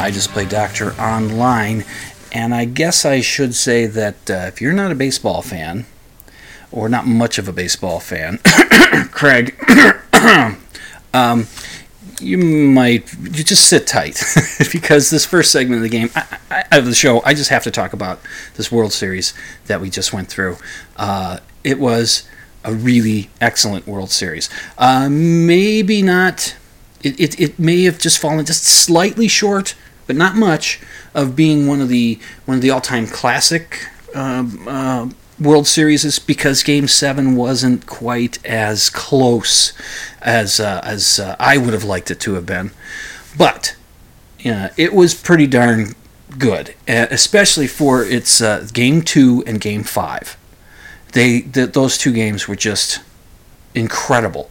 I just play doctor online, and I guess I should say that uh, if you're not a baseball fan, or not much of a baseball fan, Craig, um, you might you just sit tight because this first segment of the game I, I, of the show, I just have to talk about this World Series that we just went through. Uh, it was a really excellent World Series. Uh, maybe not. It, it, it may have just fallen just slightly short, but not much, of being one of the one of the all time classic uh, uh, World Series is because Game Seven wasn't quite as close as uh, as uh, I would have liked it to have been, but yeah, it was pretty darn good, especially for its uh, Game Two and Game Five. They th- those two games were just incredible.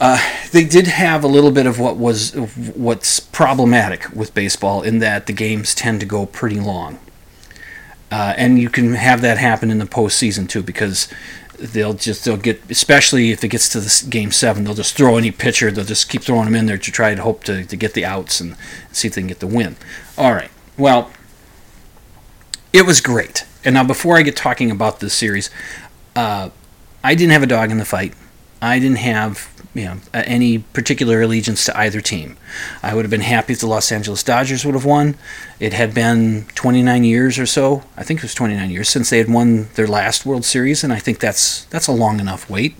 Uh, they did have a little bit of what was what's problematic with baseball in that the games tend to go pretty long. Uh, and you can have that happen in the postseason too, because they'll just they'll get especially if it gets to this game seven, they'll just throw any pitcher. They'll just keep throwing them in there to try to hope to, to get the outs and see if they can get the win. All right. Well, it was great. And now before I get talking about this series, uh, I didn't have a dog in the fight. I didn't have you know any particular allegiance to either team. I would have been happy if the Los Angeles Dodgers would have won. It had been 29 years or so. I think it was 29 years since they had won their last World Series, and I think that's that's a long enough wait.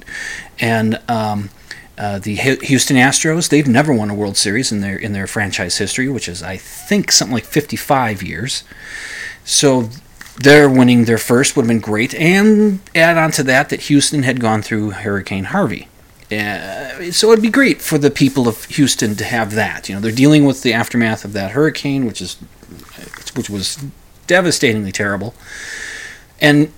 And um, uh, the Houston Astros, they've never won a World Series in their in their franchise history, which is I think something like 55 years. So their winning their first would have been great, and add on to that that Houston had gone through Hurricane Harvey. Uh, so it'd be great for the people of Houston to have that. You know, they're dealing with the aftermath of that hurricane, which is which was devastatingly terrible, and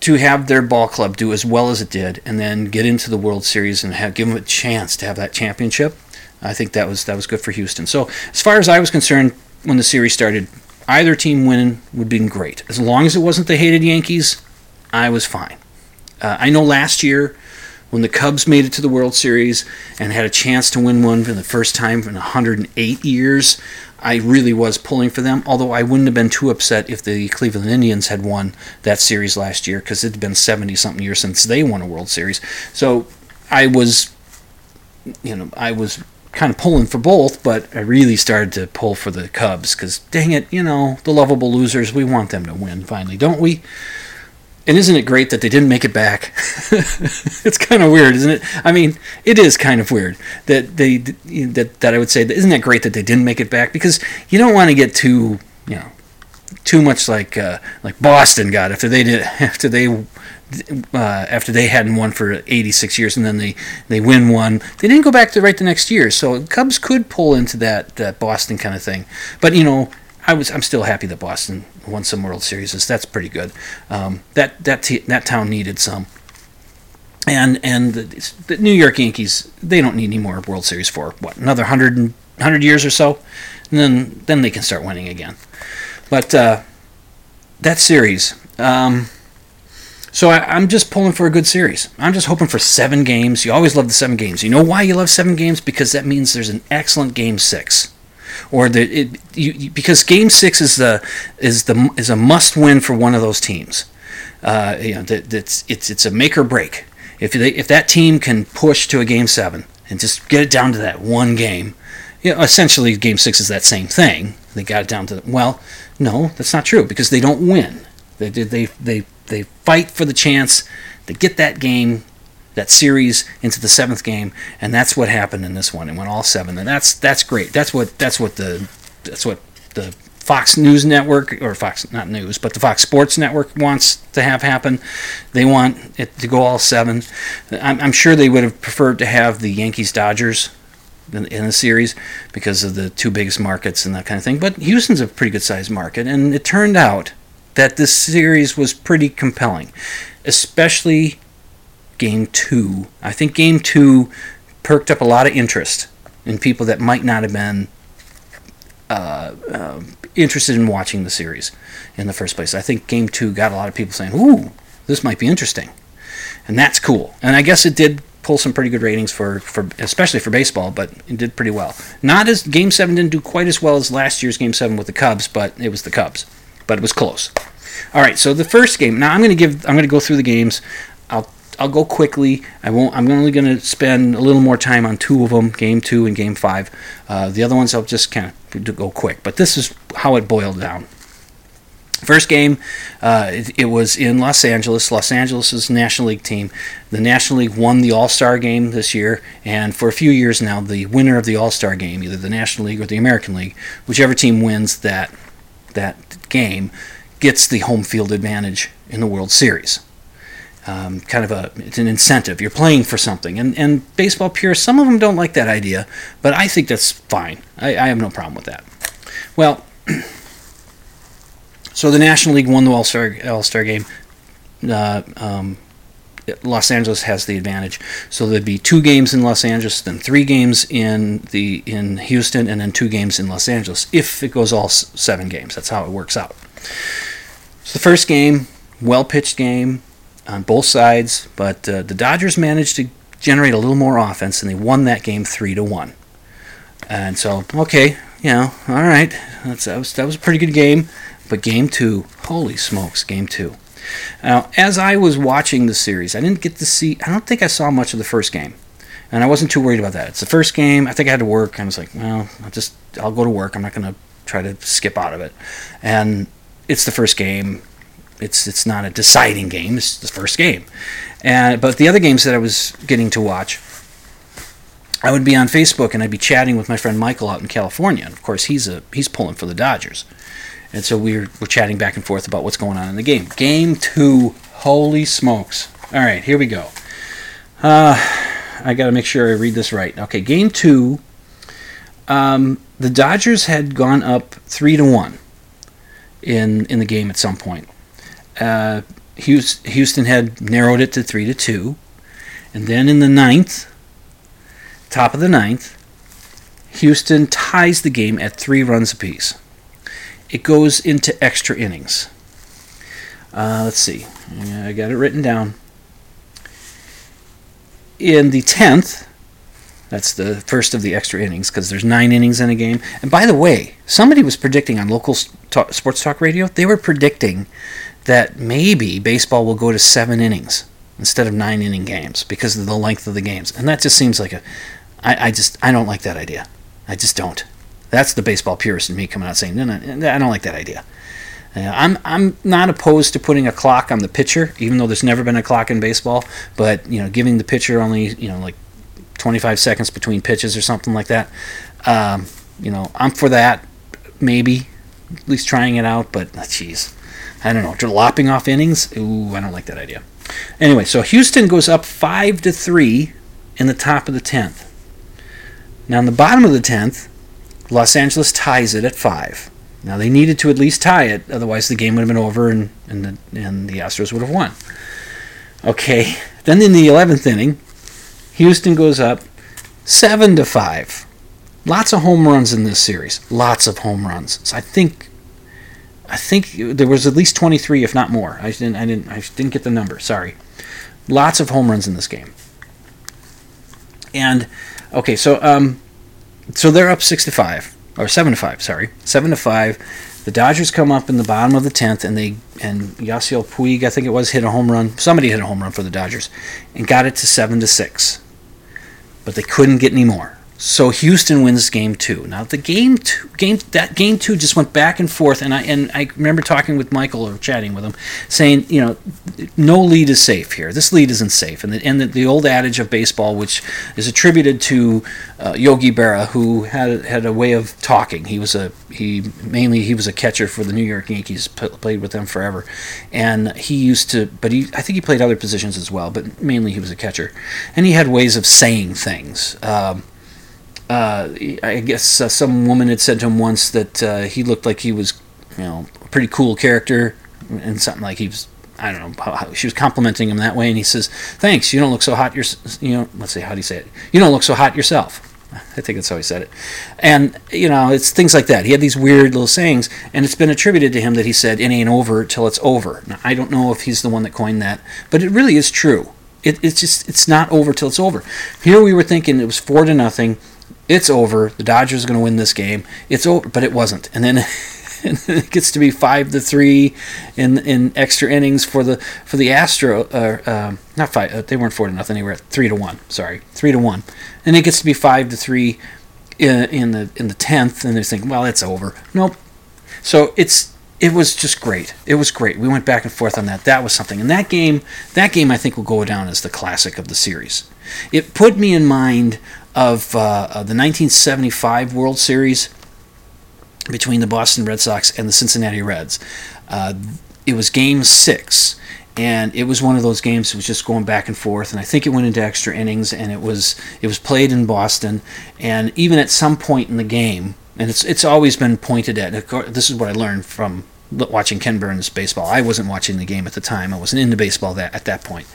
to have their ball club do as well as it did, and then get into the World Series and have give them a chance to have that championship. I think that was that was good for Houston. So as far as I was concerned, when the series started, either team winning would be great. As long as it wasn't the hated Yankees, I was fine. Uh, I know last year when the Cubs made it to the World Series and had a chance to win one for the first time in 108 years, I really was pulling for them. Although I wouldn't have been too upset if the Cleveland Indians had won that series last year because it had been 70 something years since they won a World Series. So I was, you know, I was kind of pulling for both, but I really started to pull for the Cubs because, dang it, you know, the lovable losers, we want them to win finally, don't we? And isn't it great that they didn't make it back? it's kind of weird, isn't it? I mean, it is kind of weird that they that that I would say that isn't it great that they didn't make it back because you don't want to get too you know too much like uh, like Boston got after they did after they uh, after they hadn't won for 86 years and then they, they win one. They didn't go back to right the next year, so Cubs could pull into that, that Boston kind of thing. But you know, I was I'm still happy that Boston won some World Series. That's pretty good. Um, that that t- that town needed some. And and the, the, New York Yankees they don't need any more World Series for what another 100, 100 years or so, and then then they can start winning again. But uh, that series. Um, so I, am just pulling for a good series. I'm just hoping for seven games. You always love the seven games. You know why you love seven games? Because that means there's an excellent game six or the it, you, because Game Six is the is the is a must win for one of those teams. Uh, you know, that, that's it's it's a make or break. If they if that team can push to a Game Seven and just get it down to that one game. You know, essentially, Game Six is that same thing. They got it down to well, no, that's not true because they don't win. They they they they fight for the chance to get that game, that series into the seventh game, and that's what happened in this one. It went all seven, and that's that's great. That's what that's what the that's what the Fox News Network or Fox not News, but the Fox Sports Network wants to have happen. They want it to go all seven. I'm, I'm sure they would have preferred to have the Yankees Dodgers in, in the series because of the two biggest markets and that kind of thing. But Houston's a pretty good sized market, and it turned out that this series was pretty compelling, especially game two. I think game two perked up a lot of interest in people that might not have been uh, uh, interested in watching the series in the first place. I think game two got a lot of people saying, "Ooh, this might be interesting," and that's cool. And I guess it did pull some pretty good ratings for, for especially for baseball, but it did pretty well. Not as Game Seven didn't do quite as well as last year's Game Seven with the Cubs, but it was the Cubs, but it was close. All right, so the first game. Now I'm going to give. I'm going to go through the games. I'll go quickly. I won't. I'm only going to spend a little more time on two of them, game two and game five. Uh, the other ones I'll just kind of go quick. But this is how it boiled down. First game, uh, it, it, was in Los Angeles. Los Angeles' National League team. The National League won the All Star game this year, and for a few years now, the winner of the All Star game, either the National League or the American League, whichever team wins that that game, gets the home field advantage in the World Series um, kind of a it's an incentive. You're playing for something, and and baseball purists, some of them don't like that idea, but I think that's fine. I, I have no problem with that. Well, so the National League won the All Star All Star game. Uh, um, Los Angeles has the advantage, so there'd be two games in Los Angeles, then three games in the in Houston, and then two games in Los Angeles. If it goes all seven games, that's how it works out. So the first game, well pitched game on both sides, but uh, the Dodgers managed to generate a little more offense, and they won that game three to one. And so, okay, you know, all right, That's, that was that was a pretty good game. But game two, holy smokes, game two. Now, as I was watching the series, I didn't get to see. I don't think I saw much of the first game, and I wasn't too worried about that. It's the first game. I think I had to work. I was like, well, I'll just I'll go to work. I'm not going to try to skip out of it. And it's the first game it's it's not a deciding game. It's the first game, and but the other games that I was getting to watch, I would be on Facebook and I'd be chatting with my friend Michael out in California. And of course, he's a he's pulling for the Dodgers, and so we're we're chatting back and forth about what's going on in the game. Game two, holy smokes! All right, here we go. Uh, I got to make sure I read this right. Okay, game two. Um, the Dodgers had gone up three to one in in the game at some point uh, Houston had narrowed it to three to two, and then in the ninth, top of the ninth, Houston ties the game at three runs apiece. It goes into extra innings. Uh, let's see. I got it written down. In the tenth, that's the first of the extra innings because there's nine innings in a game. And by the way, somebody was predicting on local sports talk radio. They were predicting that maybe baseball will go to seven innings instead of nine inning games because of the length of the games. And that just seems like a. I, I just I don't like that idea. I just don't. That's the baseball purist in me coming out saying no, no, I don't like that idea. Uh, I'm I'm not opposed to putting a clock on the pitcher, even though there's never been a clock in baseball. But you know, giving the pitcher only you know like 25 seconds between pitches or something like that. Um, you know, I'm for that. Maybe at least trying it out. But jeez, I don't know, lopping off innings. Ooh, I don't like that idea. Anyway, so Houston goes up five to three in the top of the tenth. Now in the bottom of the tenth, Los Angeles ties it at five. Now they needed to at least tie it, otherwise the game would have been over and and the, and the Astros would have won. Okay, then in the eleventh inning, Houston goes up seven to five. Lots of home runs in this series. Lots of home runs. So I think I think there was at least 23, if not more. I didn't, I didn't, I didn't get the number. Sorry. Lots of home runs in this game. And okay, so um, so they're up six to five or seven to five. Sorry, seven to five. The Dodgers come up in the bottom of the tenth, and they and Yasiel Puig, I think it was, hit a home run. Somebody hit a home run for the Dodgers, and got it to seven to six. but they couldn't get any more. So Houston wins game two. Now the game two, game that game two just went back and forth, and I and I remember talking with Michael or chatting with him, saying, you know, no lead is safe here. This lead isn't safe, and the, and the, the old adage of baseball, which is attributed to uh, Yogi Berra, who had had a way of talking. He was a he mainly he was a catcher for the New York Yankees, played with them forever, and he used to, but he I think he played other positions as well, but mainly he was a catcher, and he had ways of saying things. Um, uh, I guess uh, some woman had said to him once that uh, he looked like he was, you know, a pretty cool character, and something like he was. I don't know. How, she was complimenting him that way, and he says, "Thanks. You don't look so hot. You know, let's see, how do you say it? You don't look so hot yourself." I think that's how he said it. And, you know, it's things like that. He had these weird little sayings, and it's been attributed to him that he said, it ain't over till it's over. Now, I don't know if he's the one that coined that, but it really is true. It, it's just, it's not over till it's over. Here we were thinking it was four to nothing it's over. The Dodgers are going to win this game. It's over, but it wasn't. And then, and it gets to be five to three in in extra innings for the for the Astro. Uh, uh, not five. Uh, they weren't four to nothing. They were at three to one. Sorry, three to one. And it gets to be five to three in, in the in the tenth. And they're thinking, well, it's over. Nope. So it's it was just great. It was great. We went back and forth on that. That was something. And that game, that game, I think will go down as the classic of the series. It put me in mind of, uh, the 1975 World Series between the Boston Red Sox and the Cincinnati Reds. Uh, it was Game Six, and it was one of those games that was just going back and forth. And I think it went into extra innings, and it was it was played in Boston. And even at some point in the game, and it's it's always been pointed at. This is what I learned from watching Ken Burns baseball. I wasn't watching the game at the time. I wasn't into baseball that at that point,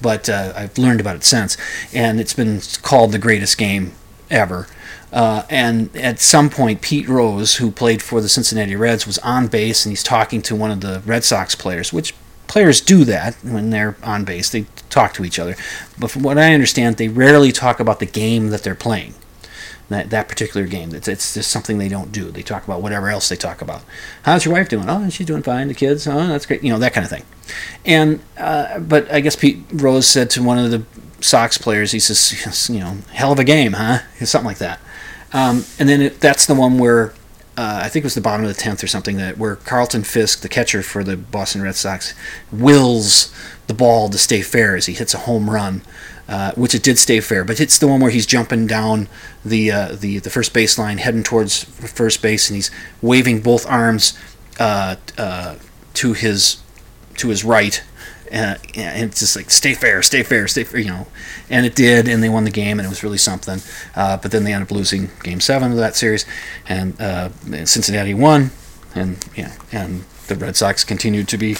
but uh, I've learned about it since, and it's been called the greatest game ever. Uh, and at some point, Pete Rose, who played for the Cincinnati Reds, was on base and he's talking to one of the Red Sox players, which players do that when they're on base. They talk to each other. But from what I understand, they rarely talk about the game that they're playing that, that particular game. It's, it's just something they don't do. They talk about whatever else they talk about. How's your wife doing? Oh, she's doing fine. The kids? Oh, that's great. You know, that kind of thing. And, uh, but I guess Pete Rose said to one of the Sox players, he says, you know, hell of a game, huh? Something like that. Um, and then it, that's the one where uh, I think it was the bottom of the tenth or something that where Carlton Fisk, the catcher for the Boston Red Sox, wills the ball to stay fair as he hits a home run uh, which it did stay fair. But it's the one where he's jumping down the uh, the the first baseline, heading towards first base, and he's waving both arms uh, uh to his to his right. Uh, and it's just like stay fair, stay fair, stay fair, you know. And it did, and they won the game, and it was really something. but then they ended up losing Game Seven of that series, and Cincinnati won, and yeah, and the Red Sox continued to be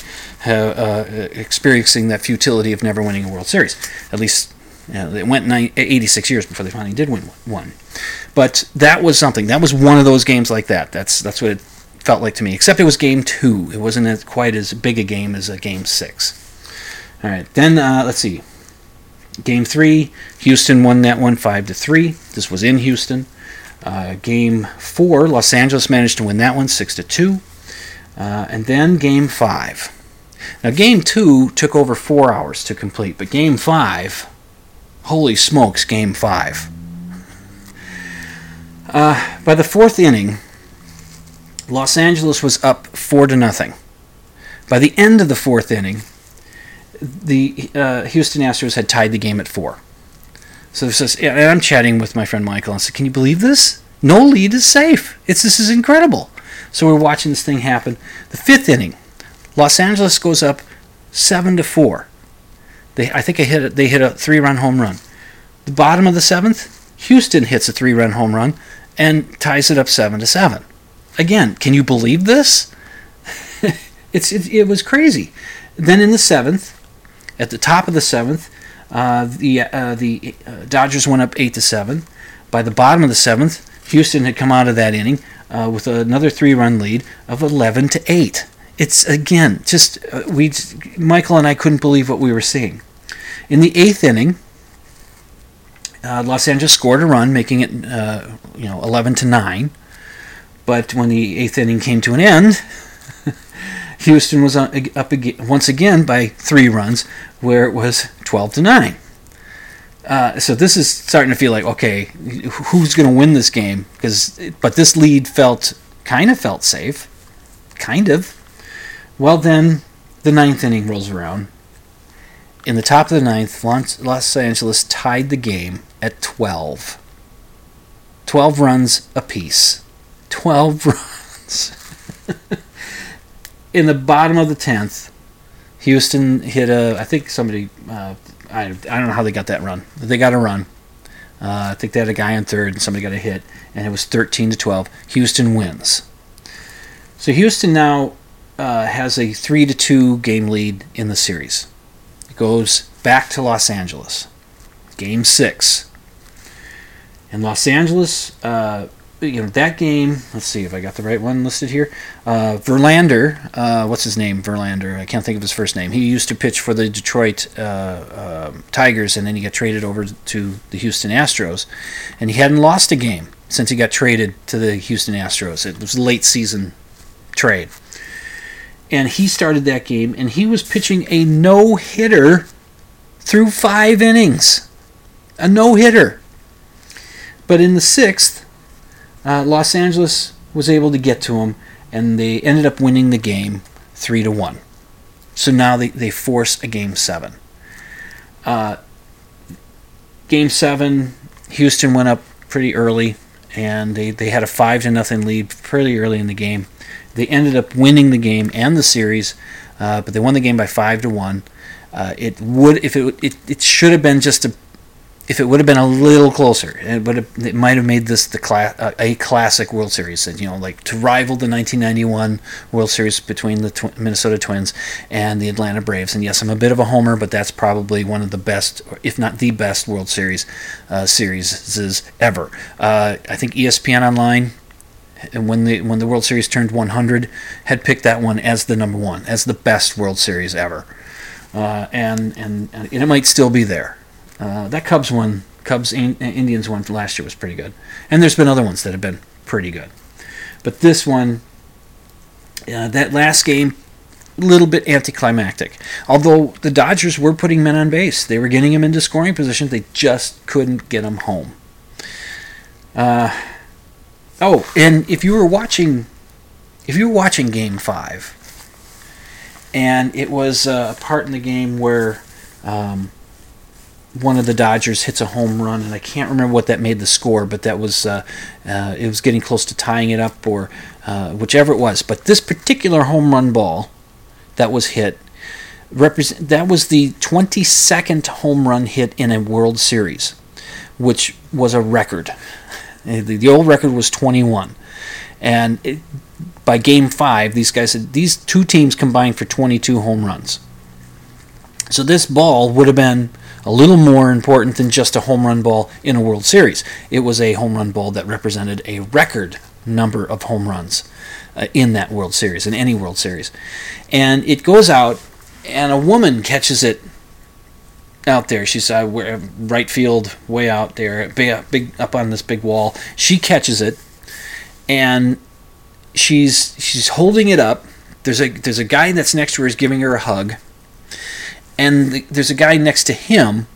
uh, experiencing that futility of never winning a World Series. At least it went 86 years before they finally did win one. But that was something. That was one of those games like that. That's that's what it felt like to me. Except it was game two. It wasn't quite as big a game as a game six. All right. Then uh, let's see. Game three, Houston won that one five to three. This was in Houston. Uh, game four, Los Angeles managed to win that one six to two. Uh, and then game five. Now game two took over four hours to complete, but game five Holy smokes, game five. Uh, by the fourth inning, Los Angeles was up four to nothing. By the end of the fourth inning, the uh, Houston Astros had tied the game at four. So this is, and I'm chatting with my friend Michael. and I said, "Can you believe this? No lead is safe. It's this is incredible." So we're watching this thing happen. The fifth inning, Los Angeles goes up seven to four. They, I think they hit a, they hit a three-run home run. The bottom of the seventh, Houston hits a three-run home run and ties it up seven to seven. Again, can you believe this? it's it, it, was crazy. Then in the seventh, at the top of the seventh, uh, the uh, the uh, Dodgers went up eight to seven. By the bottom of the seventh, Houston had come out of that inning uh, with another three-run lead of eleven to eight it's again just uh, we Michael and I couldn't believe what we were seeing. In the eighth inning, uh, Los Angeles scored a run, making it uh, you know eleven to nine. But when the eighth inning came to an end, Houston was up again, once again by three runs, where it was twelve to nine. uh, so this is starting to feel like okay, who's going to win this game? Because but this lead felt kind of felt safe, kind of. Well, then the ninth inning rolls around. In the top of the ninth, Los Angeles tied the game at 12. 12 runs apiece. 12 runs. In the bottom of the 10th, Houston hit a. I think somebody. Uh, I, I don't know how they got that run. They got a run. Uh, I think they had a guy on third and somebody got a hit, and it was 13 to 12. Houston wins. So Houston now uh, has a 3 to 2 game lead in the series. Goes back to Los Angeles. Game 6. In Los Angeles, uh, you know that game. Let's see if I got the right one listed here. Uh, Verlander, uh, what's his name? Verlander. I can't think of his first name. He used to pitch for the Detroit uh, uh, Tigers, and then he got traded over to the Houston Astros, and he hadn't lost a game since he got traded to the Houston Astros. It was late season trade, and he started that game, and he was pitching a no hitter through five innings, a no hitter. But in the sixth, uh, Los Angeles was able to get to him, and they ended up winning the game three to one. So now they, they force a game seven. Uh, game seven, Houston went up pretty early, and they, they had a five to nothing lead pretty early in the game. They ended up winning the game and the series, uh, but they won the game by five to one. Uh, it would if it, it it should have been just a if it would have been a little closer, it would have, it might have made this the cla- uh, a classic World Series. You know, like to rival the 1991 World Series between the tw- Minnesota Twins and the Atlanta Braves. And yes, I'm a bit of a homer, but that's probably one of the best, if not the best, World Series uh, series ever. Uh, I think ESPN Online. And when the when the World Series turned 100, had picked that one as the number one, as the best World Series ever, uh, and, and and it might still be there. Uh, that Cubs one, Cubs Indians one last year was pretty good, and there's been other ones that have been pretty good, but this one, uh, that last game, a little bit anticlimactic. Although the Dodgers were putting men on base, they were getting them into scoring position, they just couldn't get them home. Uh, oh, and if you were watching, if you were watching Game Five, and it was uh, a part in the game where. Um, one of the Dodgers hits a home run, and I can't remember what that made the score, but that was uh, uh, it was getting close to tying it up or uh, whichever it was. But this particular home run ball that was hit represent that was the 22nd home run hit in a World Series, which was a record. Uh, the, the old record was 21, and it, by Game Five, these guys had, these two teams combined for 22 home runs. So this ball would have been a little more important than just a home run ball in a World Series. It was a home run ball that represented a record number of home runs uh, in that World Series, in any World Series. And it goes out, and a woman catches it out there. She's uh, right field, way out there, big, big up on this big wall. She catches it, and she's she's holding it up. There's a there's a guy that's next to her is giving her a hug and the, there's a guy next to him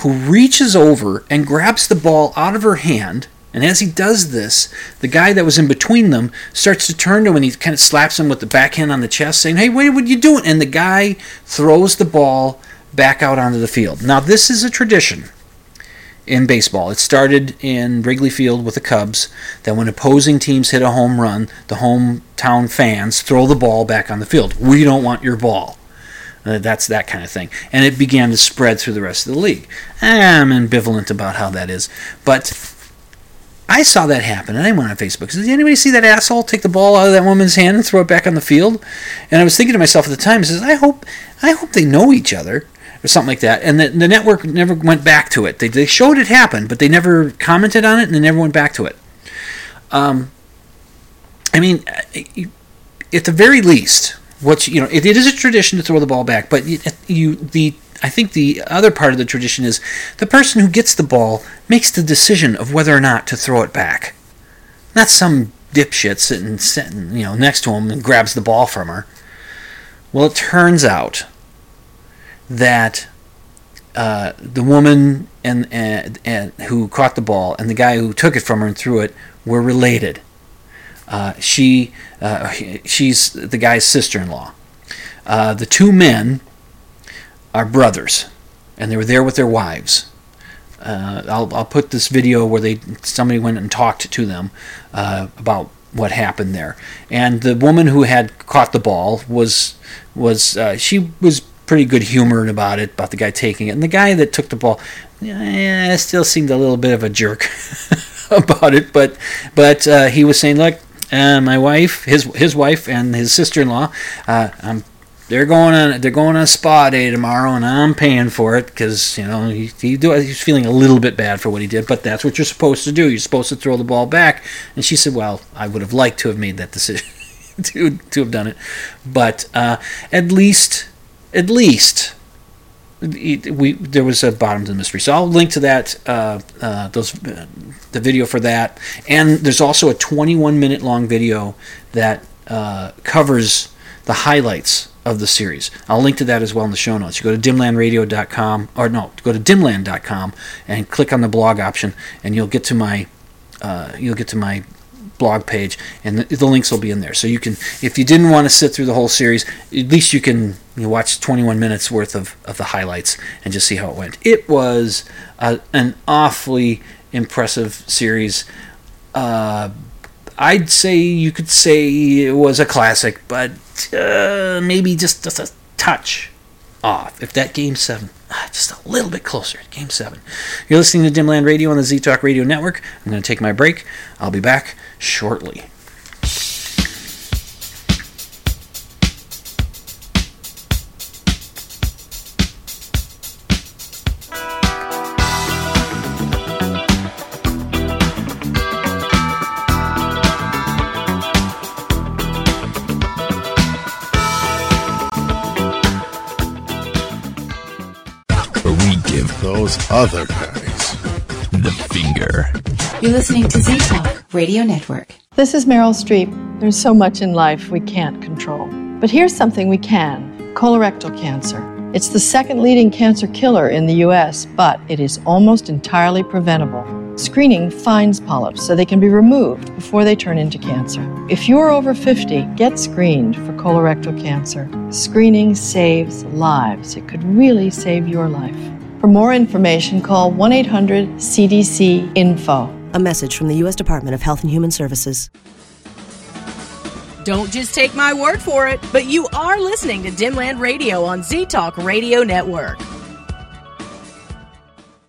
who reaches over and grabs the ball out of her hand. And as he does this, the guy that was in between them starts to turn to him and he kind of slaps him with the backhand on the chest, saying, Hey, what, what are you doing? And the guy throws the ball back out onto the field. Now, this is a tradition in baseball. It started in Wrigley Field with the Cubs that when opposing teams hit a home run, the hometown fans throw the ball back on the field. We don't want your ball. Uh, that's that kind of thing. And it began to spread through the rest of the league. I'm ambivalent about how that is. But I saw that happen, and I went on Facebook. Did anybody see that asshole take the ball out of that woman's hand and throw it back on the field? And I was thinking to myself at the time, I says, I hope, I hope they know each other or something like that. And the, the network never went back to it. They, they showed it happen, but they never commented on it, and they never went back to it. Um, I mean, at the very least, what you know, it, it is a tradition to throw the ball back, but you, you the I think the other part of the tradition is the person who gets the ball makes the decision of whether or not to throw it back. Not some dipshit sitting, sitting you know, next to him and grabs the ball from her. Well, it turns out that uh, the woman and, and and who caught the ball and the guy who took it from her and threw it were related. Uh, she uh, she's the guy's sister-in-law. Uh, the two men are brothers, and they were there with their wives. Uh, I'll, I'll put this video where they somebody went and talked to them uh, about what happened there. And the woman who had caught the ball was was uh, she was pretty good humored about it, about the guy taking it. And the guy that took the ball, yeah, still seemed a little bit of a jerk about it. But but uh, he was saying, look, uh, my wife, his his wife, and his sister-in-law, uh, I'm they're going on they're going on spa day tomorrow and I'm paying for it because you know he, he do, he's feeling a little bit bad for what he did but that's what you're supposed to do you're supposed to throw the ball back and she said well I would have liked to have made that decision to, to have done it but uh, at least at least we there was a bottom to the mystery so I'll link to that uh, uh, those uh, the video for that and there's also a 21 minute long video that uh, covers the highlights of the series. I'll link to that as well in the show notes. You go to dimlandradio.com, or no, go to dimland.com and click on the blog option, and you'll get to my uh, you'll get to my blog page, and the, the, links will be in there. So you can, if you didn't want to sit through the whole series, at least you can you know, watch 21 minutes worth of, of the highlights and just see how it went. It was a, an awfully impressive series. Uh, I'd say you could say it was a classic, but uh, maybe just, just a touch off. If that game seven, Ah, just a little bit closer, game seven. You're listening to Dimland Radio on the Z Talk Radio Network. I'm going to take my break. I'll be back shortly. Other guys. The finger. You're listening to Z Talk Radio Network. This is Meryl Streep. There's so much in life we can't control. But here's something we can colorectal cancer. It's the second leading cancer killer in the US, but it is almost entirely preventable. Screening finds polyps so they can be removed before they turn into cancer. If you're over 50, get screened for colorectal cancer. Screening saves lives. It could really save your life. For more information, call 1 800 CDC Info. A message from the U.S. Department of Health and Human Services. Don't just take my word for it, but you are listening to Dimland Radio on Z Talk Radio Network.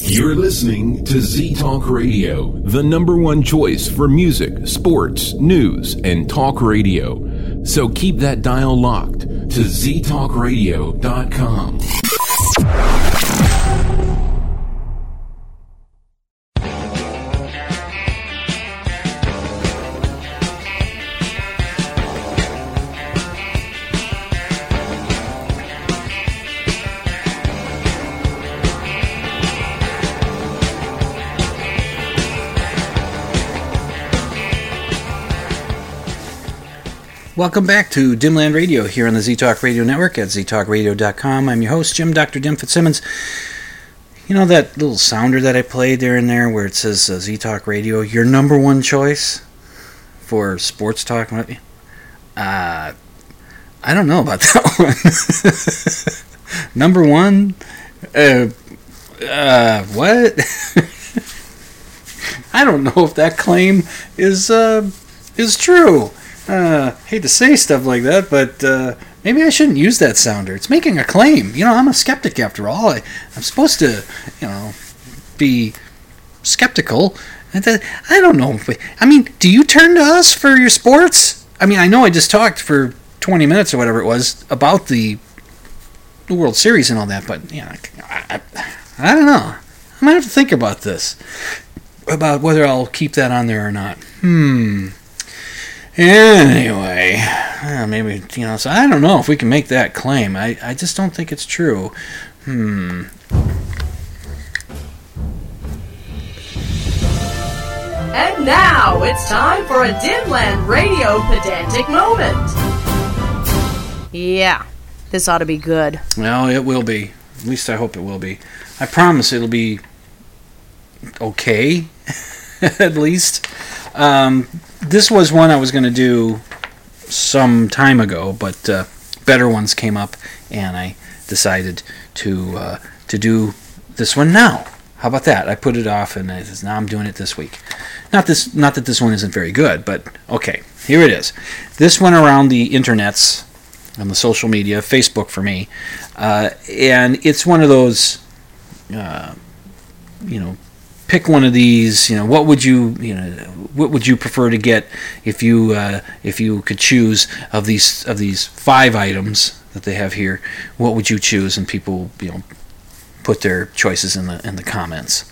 You're listening to Z Talk Radio, the number one choice for music, sports, news, and talk radio. So keep that dial locked to ztalkradio.com. Welcome back to Dimland Radio here on the Z Talk Radio Network at ztalkradio.com. I'm your host, Jim Dr. Dim Fitzsimmons. You know that little sounder that I played there and there where it says uh, Z Talk Radio, your number one choice for sports talk? Uh, I don't know about that one. number one? Uh, uh, what? I don't know if that claim is uh, is true. Uh, hate to say stuff like that, but uh, maybe I shouldn't use that sounder. It's making a claim. You know, I'm a skeptic after all. I, I'm supposed to, you know, be skeptical. I don't know. I mean, do you turn to us for your sports? I mean, I know I just talked for 20 minutes or whatever it was about the World Series and all that. But yeah, I, I, I don't know. I might have to think about this about whether I'll keep that on there or not. Hmm. Anyway, uh, maybe you know. So I don't know if we can make that claim. I I just don't think it's true. Hmm. And now it's time for a Dimland Radio pedantic moment. Yeah, this ought to be good. Well, it will be. At least I hope it will be. I promise it'll be okay, at least. Um, this was one I was going to do some time ago, but uh, better ones came up, and I decided to uh, to do this one now. How about that? I put it off, and I says, now I'm doing it this week. Not this, not that this one isn't very good, but okay, here it is. This went around the internets, on the social media, Facebook for me, uh, and it's one of those, uh, you know, pick one of these. You know, what would you, you know, what would you prefer to get if you uh, if you could choose of these of these five items that they have here? What would you choose? And people, you know, put their choices in the in the comments.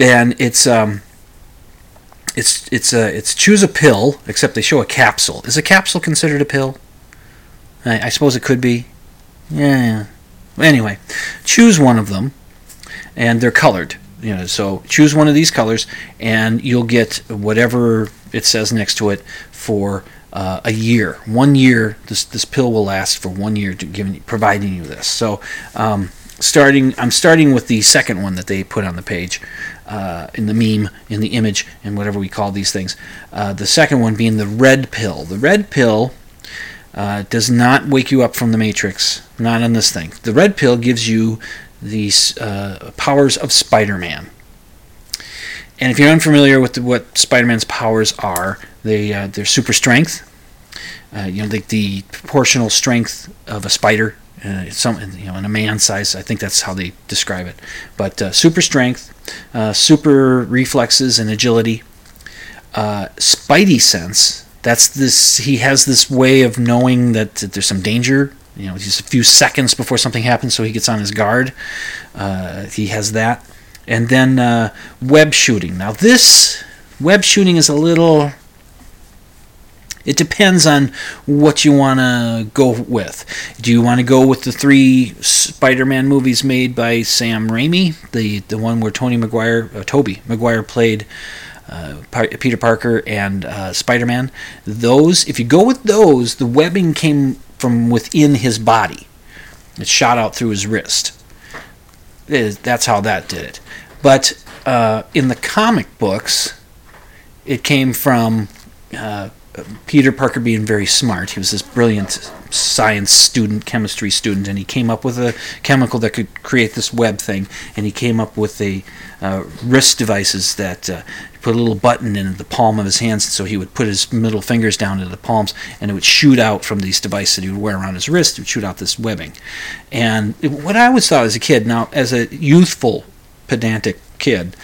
And it's um, it's it's a it's choose a pill, except they show a capsule. Is a capsule considered a pill? I, I suppose it could be. Yeah. Anyway, choose one of them, and they're colored. You know, so choose one of these colors, and you'll get whatever it says next to it for uh, a year. One year, this this pill will last for one year, giving providing you this. So, um, starting, I'm starting with the second one that they put on the page, uh, in the meme, in the image, and whatever we call these things. Uh, the second one being the red pill. The red pill uh, does not wake you up from the matrix. Not on this thing. The red pill gives you these uh, powers of Spider-Man. And if you're unfamiliar with the, what Spider-Man's powers are, they uh, they're super strength. Uh, you know, the, the proportional strength of a spider. Uh, some you know in a man size. I think that's how they describe it. But uh, super strength, uh, super reflexes and agility, spidey sense. That's this. He has this way of knowing that, that there's some danger. You know, just a few seconds before something happens, so he gets on his guard. Uh, he has that, and then uh, web shooting. Now this web shooting is a little. It depends on what you want to go with. Do you want to go with the three Spider-Man movies made by Sam Raimi, the the one where Tony Maguire, uh, Toby Maguire played uh, Peter Parker and uh, Spider-Man? Those, if you go with those, the webbing came from within his body. It shot out through his wrist. It, that's how that did it. But uh, in the comic books, it came from uh, Peter Parker being very smart. He was this brilliant science student, chemistry student, and he came up with a chemical that could create this web thing. And he came up with the uh, wrist devices that uh, put a little button in the palm of his hands, so he would put his middle fingers down into the palms, and it would shoot out from these devices that he would wear around his wrist. It would shoot out this webbing. And it, what I always thought as a kid, now as a youthful, pedantic kid,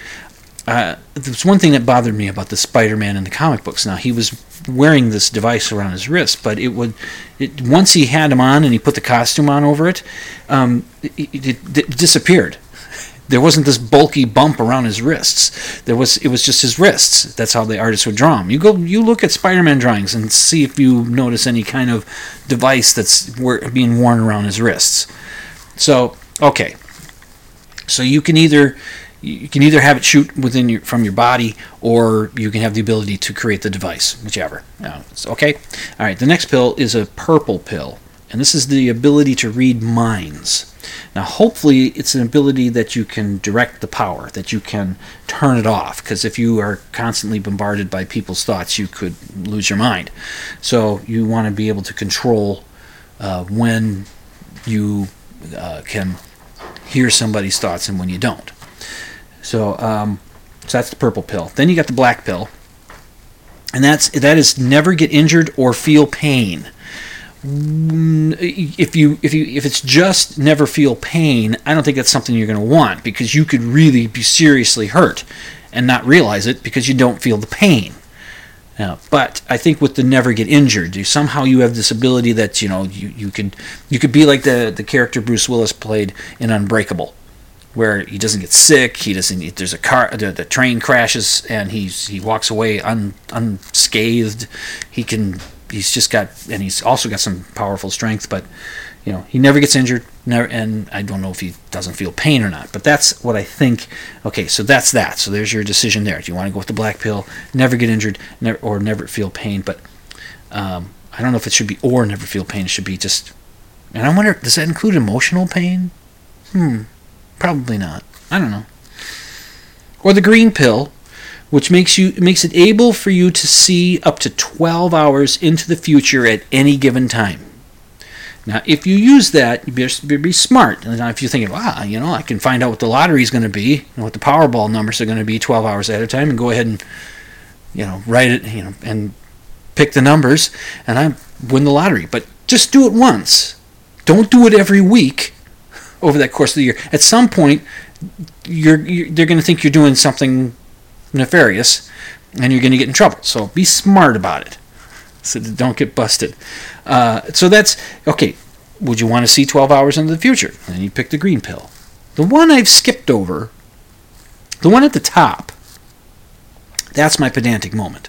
uh, there's one thing that bothered me about the Spider-Man in the comic books. Now he was wearing this device around his wrist, but it would, it, once he had him on and he put the costume on over it, um, it, it, it disappeared. There wasn't this bulky bump around his wrists. There was it was just his wrists. That's how the artist would draw him. You go you look at Spider-Man drawings and see if you notice any kind of device that's being worn around his wrists. So okay, so you can either you can either have it shoot within your from your body or you can have the ability to create the device whichever okay all right the next pill is a purple pill and this is the ability to read minds now hopefully it's an ability that you can direct the power that you can turn it off because if you are constantly bombarded by people's thoughts you could lose your mind so you want to be able to control uh, when you uh, can hear somebody's thoughts and when you don't so, um, so that's the purple pill. Then you got the black pill, and that's that is never get injured or feel pain. If you if you if it's just never feel pain, I don't think that's something you're going to want because you could really be seriously hurt and not realize it because you don't feel the pain. But I think with the never get injured, you, somehow you have this ability that you know you, you could you could be like the the character Bruce Willis played in Unbreakable, where he doesn't get sick, he doesn't. There's a car, the, the train crashes, and he's he walks away un, unscathed. He can. He's just got, and he's also got some powerful strength, but you know he never gets injured never and i don't know if he doesn't feel pain or not but that's what i think. Okay so that's that. So there's your decision there. Do you want to go with the black pill never get injured never, or never feel pain but um, i don't know if it should be or never feel pain. It should be just and i wonder does that include emotional pain? Hmm probably not. I don't know. Or the green pill which makes you makes it able for you to see up to 12 hours into the future at any given time now, if you use that, you be, be smart. And if you're thinking, wow, you know, I can find out what the lottery is going to be, and what the Powerball numbers are going to be 12 hours ahead of time, and go ahead and, you know, write it, you know, and pick the numbers, and I win the lottery. But just do it once. Don't do it every week over that course of the year. At some point, you're, you're they're going to think you're doing something nefarious, and you're going to get in trouble. So be smart about it so don't get busted. Uh, so that's okay. Would you want to see 12 hours into the future? And you pick the green pill. The one I've skipped over, the one at the top, that's my pedantic moment.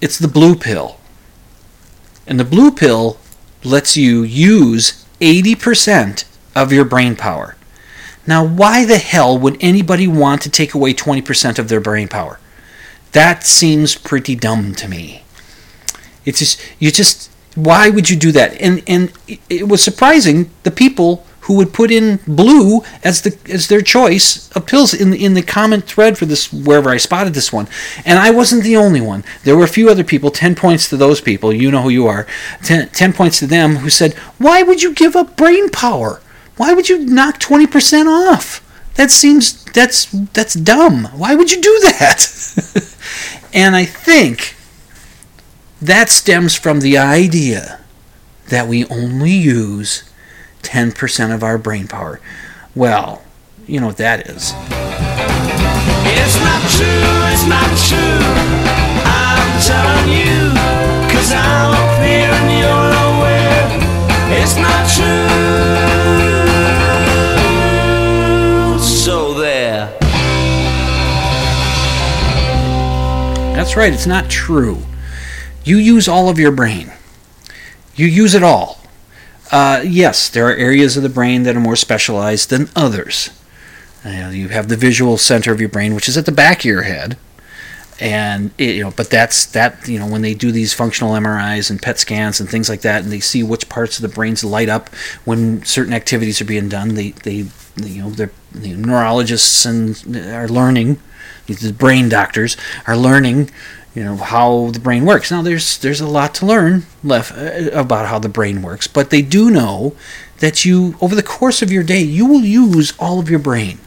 It's the blue pill. And the blue pill lets you use 80% of your brain power. Now, why the hell would anybody want to take away 20% of their brain power? That seems pretty dumb to me. It's just you just why would you do that? And and it was surprising the people who would put in blue as the as their choice of pills in in the comment thread for this wherever I spotted this one. And I wasn't the only one. There were a few other people, 10 points to those people, you know who you are. 10, 10 points to them who said, "Why would you give up brain power? Why would you knock 20% off? That seems that's that's dumb. Why would you do that?" and I think that stems from the idea that we only use 10% of our brain power. Well, you know what that is. It's not true, it's not true. I'm telling you, I'm up here and you're. It's not true. That's right, it's not true. You use all of your brain. You use it all. Uh, yes, there are areas of the brain that are more specialized than others. Uh, you have the visual center of your brain, which is at the back of your head, and it, you know, but that's that. You know, when they do these functional MRIs and PET scans and things like that, and they see which parts of the brains light up when certain activities are being done, they they you know, the neurologists and are learning. The brain doctors are learning you know how the brain works. Now there's there's a lot to learn left uh, about how the brain works, but they do know that you over the course of your day you will use all of your brain.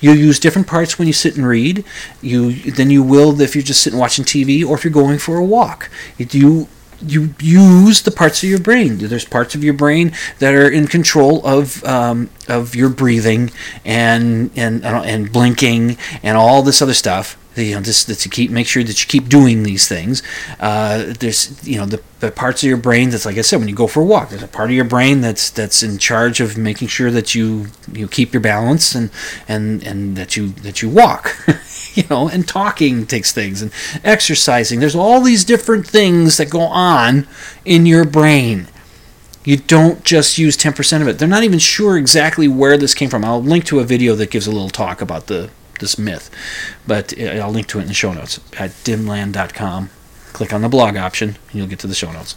You'll use different parts when you sit and read. You then you will if you're just sitting watching TV or if you're going for a walk. You you use the parts of your brain. There's parts of your brain that are in control of um, of your breathing and and and blinking and all this other stuff you know just to keep make sure that you keep doing these things uh, there's you know the, the, parts of your brain that's like i said when you go for a walk there's a part of your brain that's that's in charge of making sure that you you keep your balance and and and that you that you walk you know and talking takes things and exercising there's all these different things that go on in your brain you don't just use 10% of it. They're not even sure exactly where this came from. I'll link to a video that gives a little talk about the this myth. But I'll link to it in the show notes at dimland.com. Click on the blog option, and you'll get to the show notes.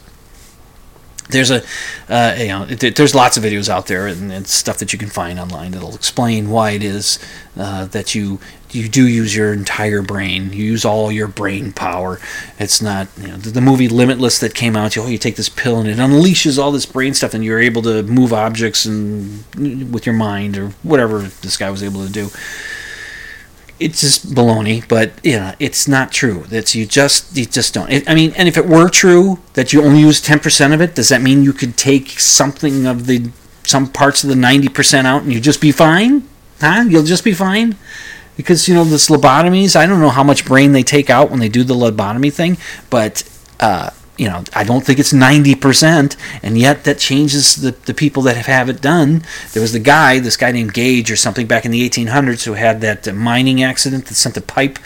There's a, uh, you know, there's lots of videos out there and, and, stuff that you can find online that'll explain why it is uh, that you you do use your entire brain. You use all your brain power. It's not you know, the, the movie Limitless that came out. You, oh, you take this pill and it unleashes all this brain stuff, and you're able to move objects and with your mind or whatever this guy was able to do it's just baloney, but you know, it's not true. That's you just you just don't. I mean, and if it were true that you only use ten percent of it, does that mean you could take something of the some parts of the ninety percent out and you just be fine? Huh? You'll just be fine. because you know this lobotomies. I don't know how much brain they take out when they do the lobotomy thing, but uh, you know I don't think it's ninety percent, and yet that changes the the people that have, have it done. There was the guy, this guy named Gage or something back in the eighteen hundreds, who had that uh, mining accident that sent the pipe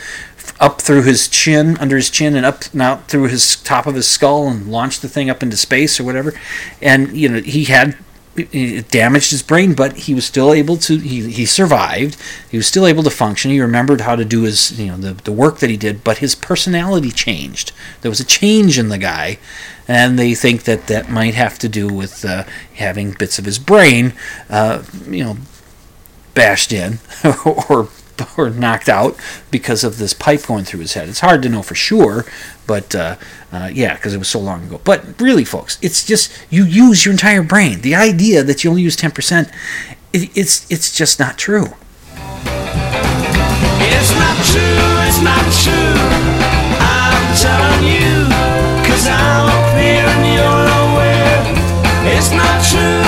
up through his chin, under his chin, and up and out through his top of his skull, and launched the thing up into space or whatever. And you know he had it damaged his brain, but he was still able to. He, he survived. He was still able to function. He remembered how to do his you know the the work that he did, but his personality changed. There was a change in the guy, and they think that that might have to do with uh, having bits of his brain, uh, you know, bashed in or or knocked out because of this pipe going through his head. It's hard to know for sure, but uh, uh, yeah, because it was so long ago. But really, folks, it's just you use your entire brain. The idea that you only use ten percent, it, it's it's just not true. It's not true, it's not true. I'm telling you, cause I'm up here and you're nowhere. It's not true.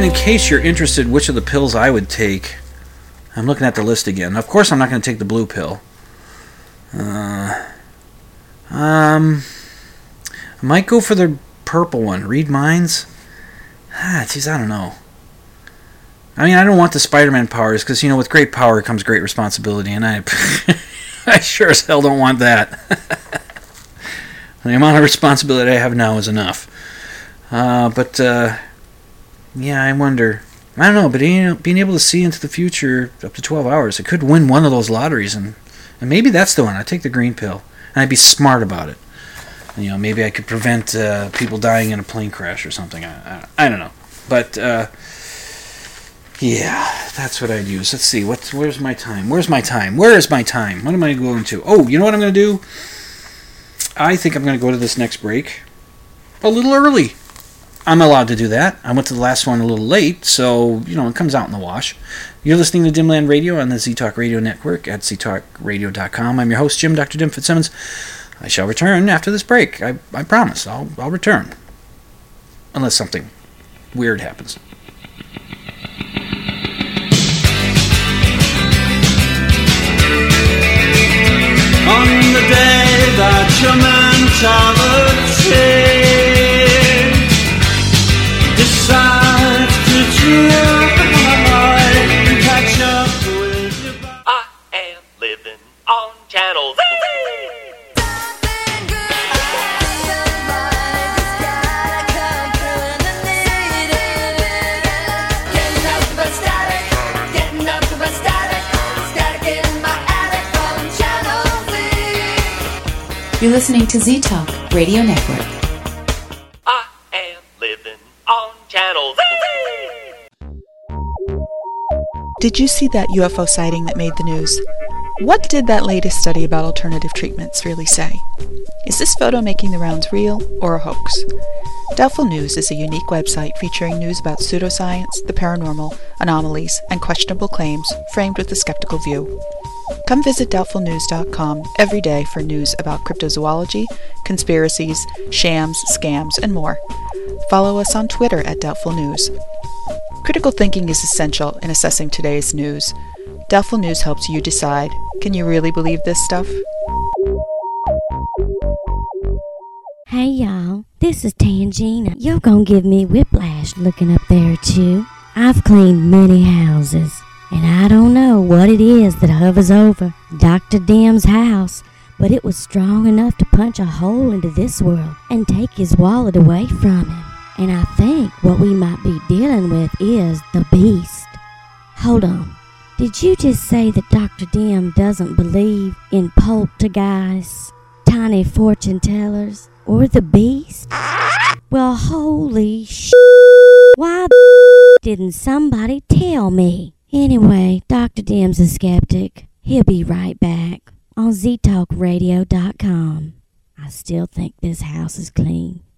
And in case you're interested, which of the pills I would take, I'm looking at the list again. Of course, I'm not going to take the blue pill. Uh, um, I might go for the purple one. Read minds. Ah, geez, I don't know. I mean, I don't want the Spider-Man powers because you know, with great power comes great responsibility, and I, I sure as hell don't want that. the amount of responsibility I have now is enough. Uh, but uh, yeah, I wonder. I don't know, but you know, being able to see into the future up to 12 hours, I could win one of those lotteries, and, and maybe that's the one. I'd take the green pill, and I'd be smart about it. You know, maybe I could prevent uh, people dying in a plane crash or something. I, I, I don't know. But, uh, yeah, that's what I'd use. Let's see. What? Where's my time? Where's my time? Where is my time? What am I going to? Oh, you know what I'm going to do? I think I'm going to go to this next break a little early. I'm allowed to do that. I went to the last one a little late, so, you know, it comes out in the wash. You're listening to Dimland Radio on the ZTalk Radio Network at ztalkradio.com. I'm your host, Jim Dr. Dim Fitzsimmons. I shall return after this break. I, I promise. I'll, I'll return. Unless something weird happens. On the day that your mentality decides You're listening to Z Talk Radio Network. Did you see that UFO sighting that made the news? What did that latest study about alternative treatments really say? Is this photo making the rounds real or a hoax? Doubtful News is a unique website featuring news about pseudoscience, the paranormal, anomalies, and questionable claims framed with a skeptical view. Come visit doubtfulnews.com every day for news about cryptozoology, conspiracies, shams, scams, and more. Follow us on Twitter at Doubtful News. Critical thinking is essential in assessing today's news. Doubtful News helps you decide can you really believe this stuff? Hey y'all, this is Tangina. You're gonna give me whiplash looking up there you. I've cleaned many houses, and I don't know what it is that hovers over Dr. Dim's house, but it was strong enough to punch a hole into this world and take his wallet away from him. And I think what we might be dealing with is the beast. Hold on. Did you just say that Dr. Dim doesn't believe in poltergeists, tiny fortune tellers, or the beast? Well, holy sh! Why didn't somebody tell me? Anyway, Dr. Dim's a skeptic. He'll be right back on ztalkradio.com. I still think this house is clean.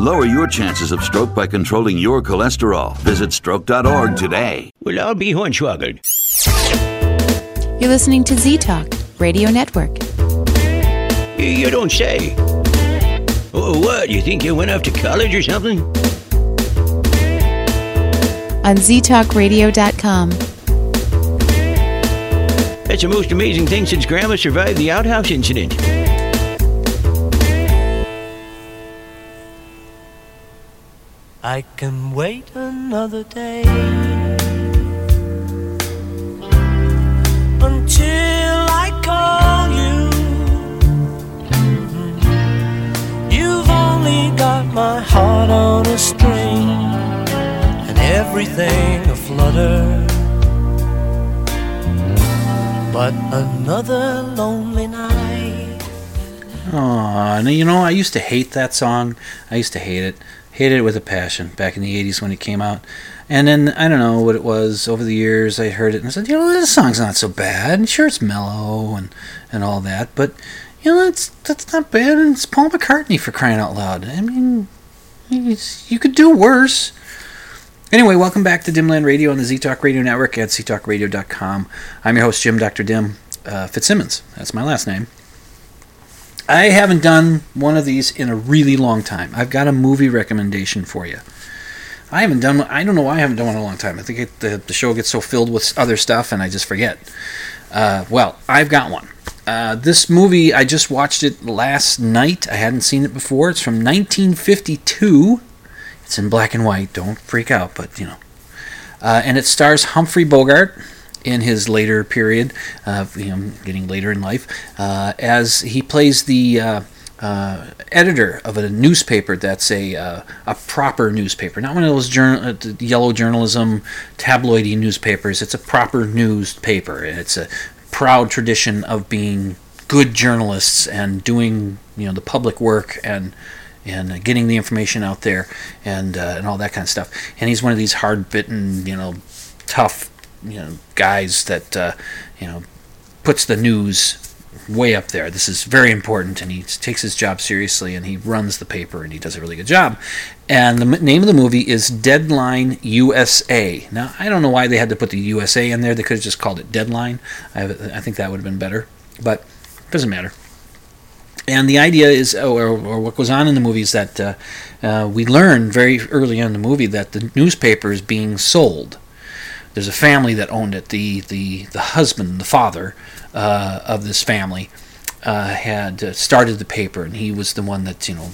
Lower your chances of stroke by controlling your cholesterol. Visit stroke.org today. Well, I'll be hornswoggled. You're listening to Z Talk Radio Network. You don't say. Oh, what? You think you went off to college or something? On ztalkradio.com. That's the most amazing thing since Grandma survived the outhouse incident. I can wait another day until I call you. Mm-hmm. You've only got my heart on a string and everything aflutter. But another lonely night. And you know, I used to hate that song. I used to hate it. Hated it with a passion back in the 80s when it came out. And then, I don't know what it was, over the years I heard it and said, you know, this song's not so bad. And sure, it's mellow and, and all that, but, you know, that's, that's not bad. And it's Paul McCartney for crying out loud. I mean, you could do worse. Anyway, welcome back to Dimland Radio on the ZTalk Radio Network at ztalkradio.com. I'm your host, Jim Dr. Dim uh, Fitzsimmons. That's my last name. I haven't done one of these in a really long time. I've got a movie recommendation for you. I haven't done. I don't know why I haven't done one in a long time. I think it, the the show gets so filled with other stuff and I just forget. Uh, well, I've got one. Uh, this movie I just watched it last night. I hadn't seen it before. It's from 1952. It's in black and white. Don't freak out, but you know. Uh, and it stars Humphrey Bogart in his later period, uh, you know, getting later in life, uh, as he plays the uh, uh, editor of a newspaper that's a uh, a proper newspaper, not one of those journal, uh, yellow journalism tabloidy newspapers. It's a proper newspaper, and it's a proud tradition of being good journalists and doing you know the public work and and getting the information out there and uh, and all that kind of stuff. And he's one of these hard bitten, you know, tough you know guys that uh, you know puts the news way up there. This is very important, and he takes his job seriously, and he runs the paper, and he does a really good job. And the m- name of the movie is Deadline USA. Now, I don't know why they had to put the USA in there. They could have just called it Deadline. I, I think that would have been better, but it doesn't matter. And the idea is, or, or what goes on in the movie is that uh, uh, we learn very early in the movie that the newspaper is being sold there's a family that owned it. The the the husband, the father uh, of this family, uh, had uh, started the paper, and he was the one that you know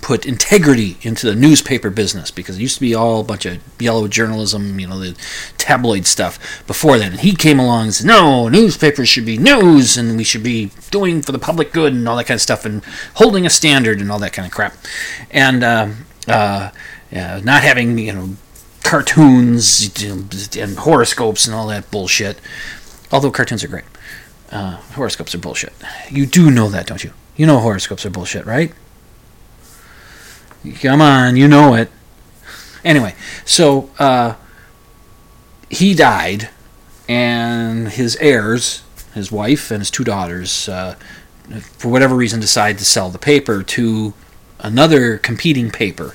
put integrity into the newspaper business because it used to be all a bunch of yellow journalism, you know, the tabloid stuff before then. And he came along and said, "No, newspapers should be news, and we should be doing for the public good and all that kind of stuff, and holding a standard and all that kind of crap." And uh, uh, yeah, not having you know cartoons and horoscopes and all that bullshit. Although cartoons are great, uh, horoscopes are bullshit. You do know that, don't you? You know horoscopes are bullshit, right? Come on, you know it. Anyway, so uh, he died, and his heirs, his wife and his two daughters, uh, for whatever reason, decide to sell the paper to another competing paper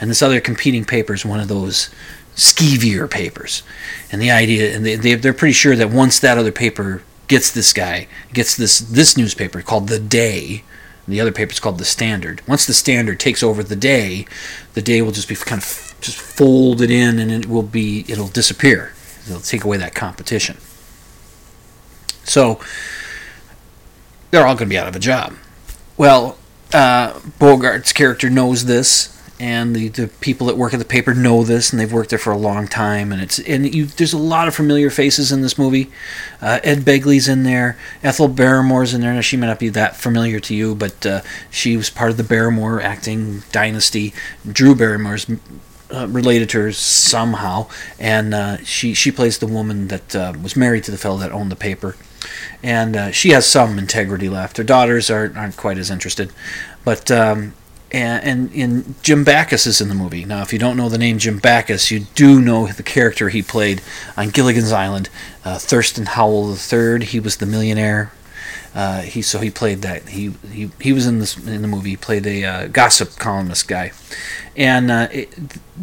and this other competing paper is one of those skeevier papers. And the idea, and they, they, they're pretty sure that once that other paper gets this guy, gets this this newspaper called The Day, the other paper is called The Standard. Once The Standard takes over The Day, The Day will just be kind of just folded in, and it will be it'll disappear. It'll take away that competition. So they're all going to be out of a job. Well, uh, Bogart's character knows this, and the, the people that work at the paper know this, and they've worked there for a long time. And it's and you, there's a lot of familiar faces in this movie. Uh, Ed Begley's in there, Ethel Barrymore's in there. Now she may not be that familiar to you, but uh, she was part of the Barrymore acting dynasty. Drew Barrymore's uh, related to her somehow, and uh, she she plays the woman that uh, was married to the fellow that owned the paper, and uh, she has some integrity left. Her daughters aren't aren't quite as interested, but. Um, and, and in Jim Backus is in the movie. Now, if you don't know the name Jim Backus, you do know the character he played on Gilligan's Island, uh, Thurston Howell III. He was the millionaire uh, he so he played that he he, he was in this in the movie. He played a uh, gossip columnist guy, and uh, it,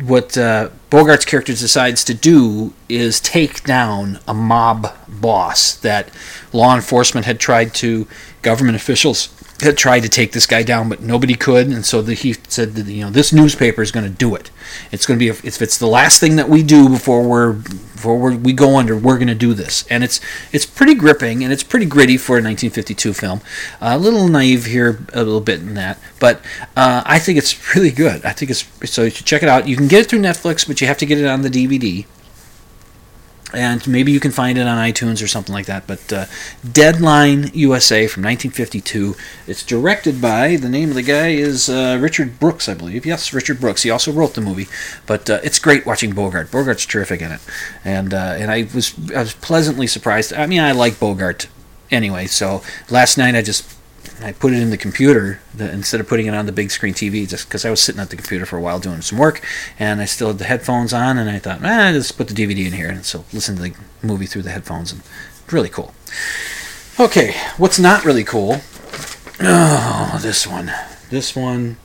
what uh, Bogart's character decides to do is take down a mob boss that law enforcement had tried to government officials had tried to take this guy down, but nobody could, and so the, he said that you know this newspaper is going to do it. It's going to be if it's the last thing that we do before we're before we're, we go under, we're going to do this, and it's it's pretty gripping and it's pretty gritty for a 1952 film. Uh, a little naive here, a little bit in that, but uh, I think it's really good. I think it's so you should check it out. You can get it through Netflix, but you have to get it on the DVD and maybe you can find it on iTunes or something like that. But uh, Deadline USA from 1952. It's directed by the name of the guy is uh, Richard Brooks, I believe. Yes, Richard Brooks. He also wrote the movie, but uh, it's great watching Bogart. Bogart's terrific in it, and uh, and I was I was pleasantly surprised. I mean, I like Bogart anyway. So last night I just I put it in the computer the, instead of putting it on the big screen TV, just because I was sitting at the computer for a while doing some work, and I still had the headphones on, and I thought, ah, just put the DVD in here, and so listen to the movie through the headphones, and really cool. Okay, what's not really cool? Oh, this one, this one.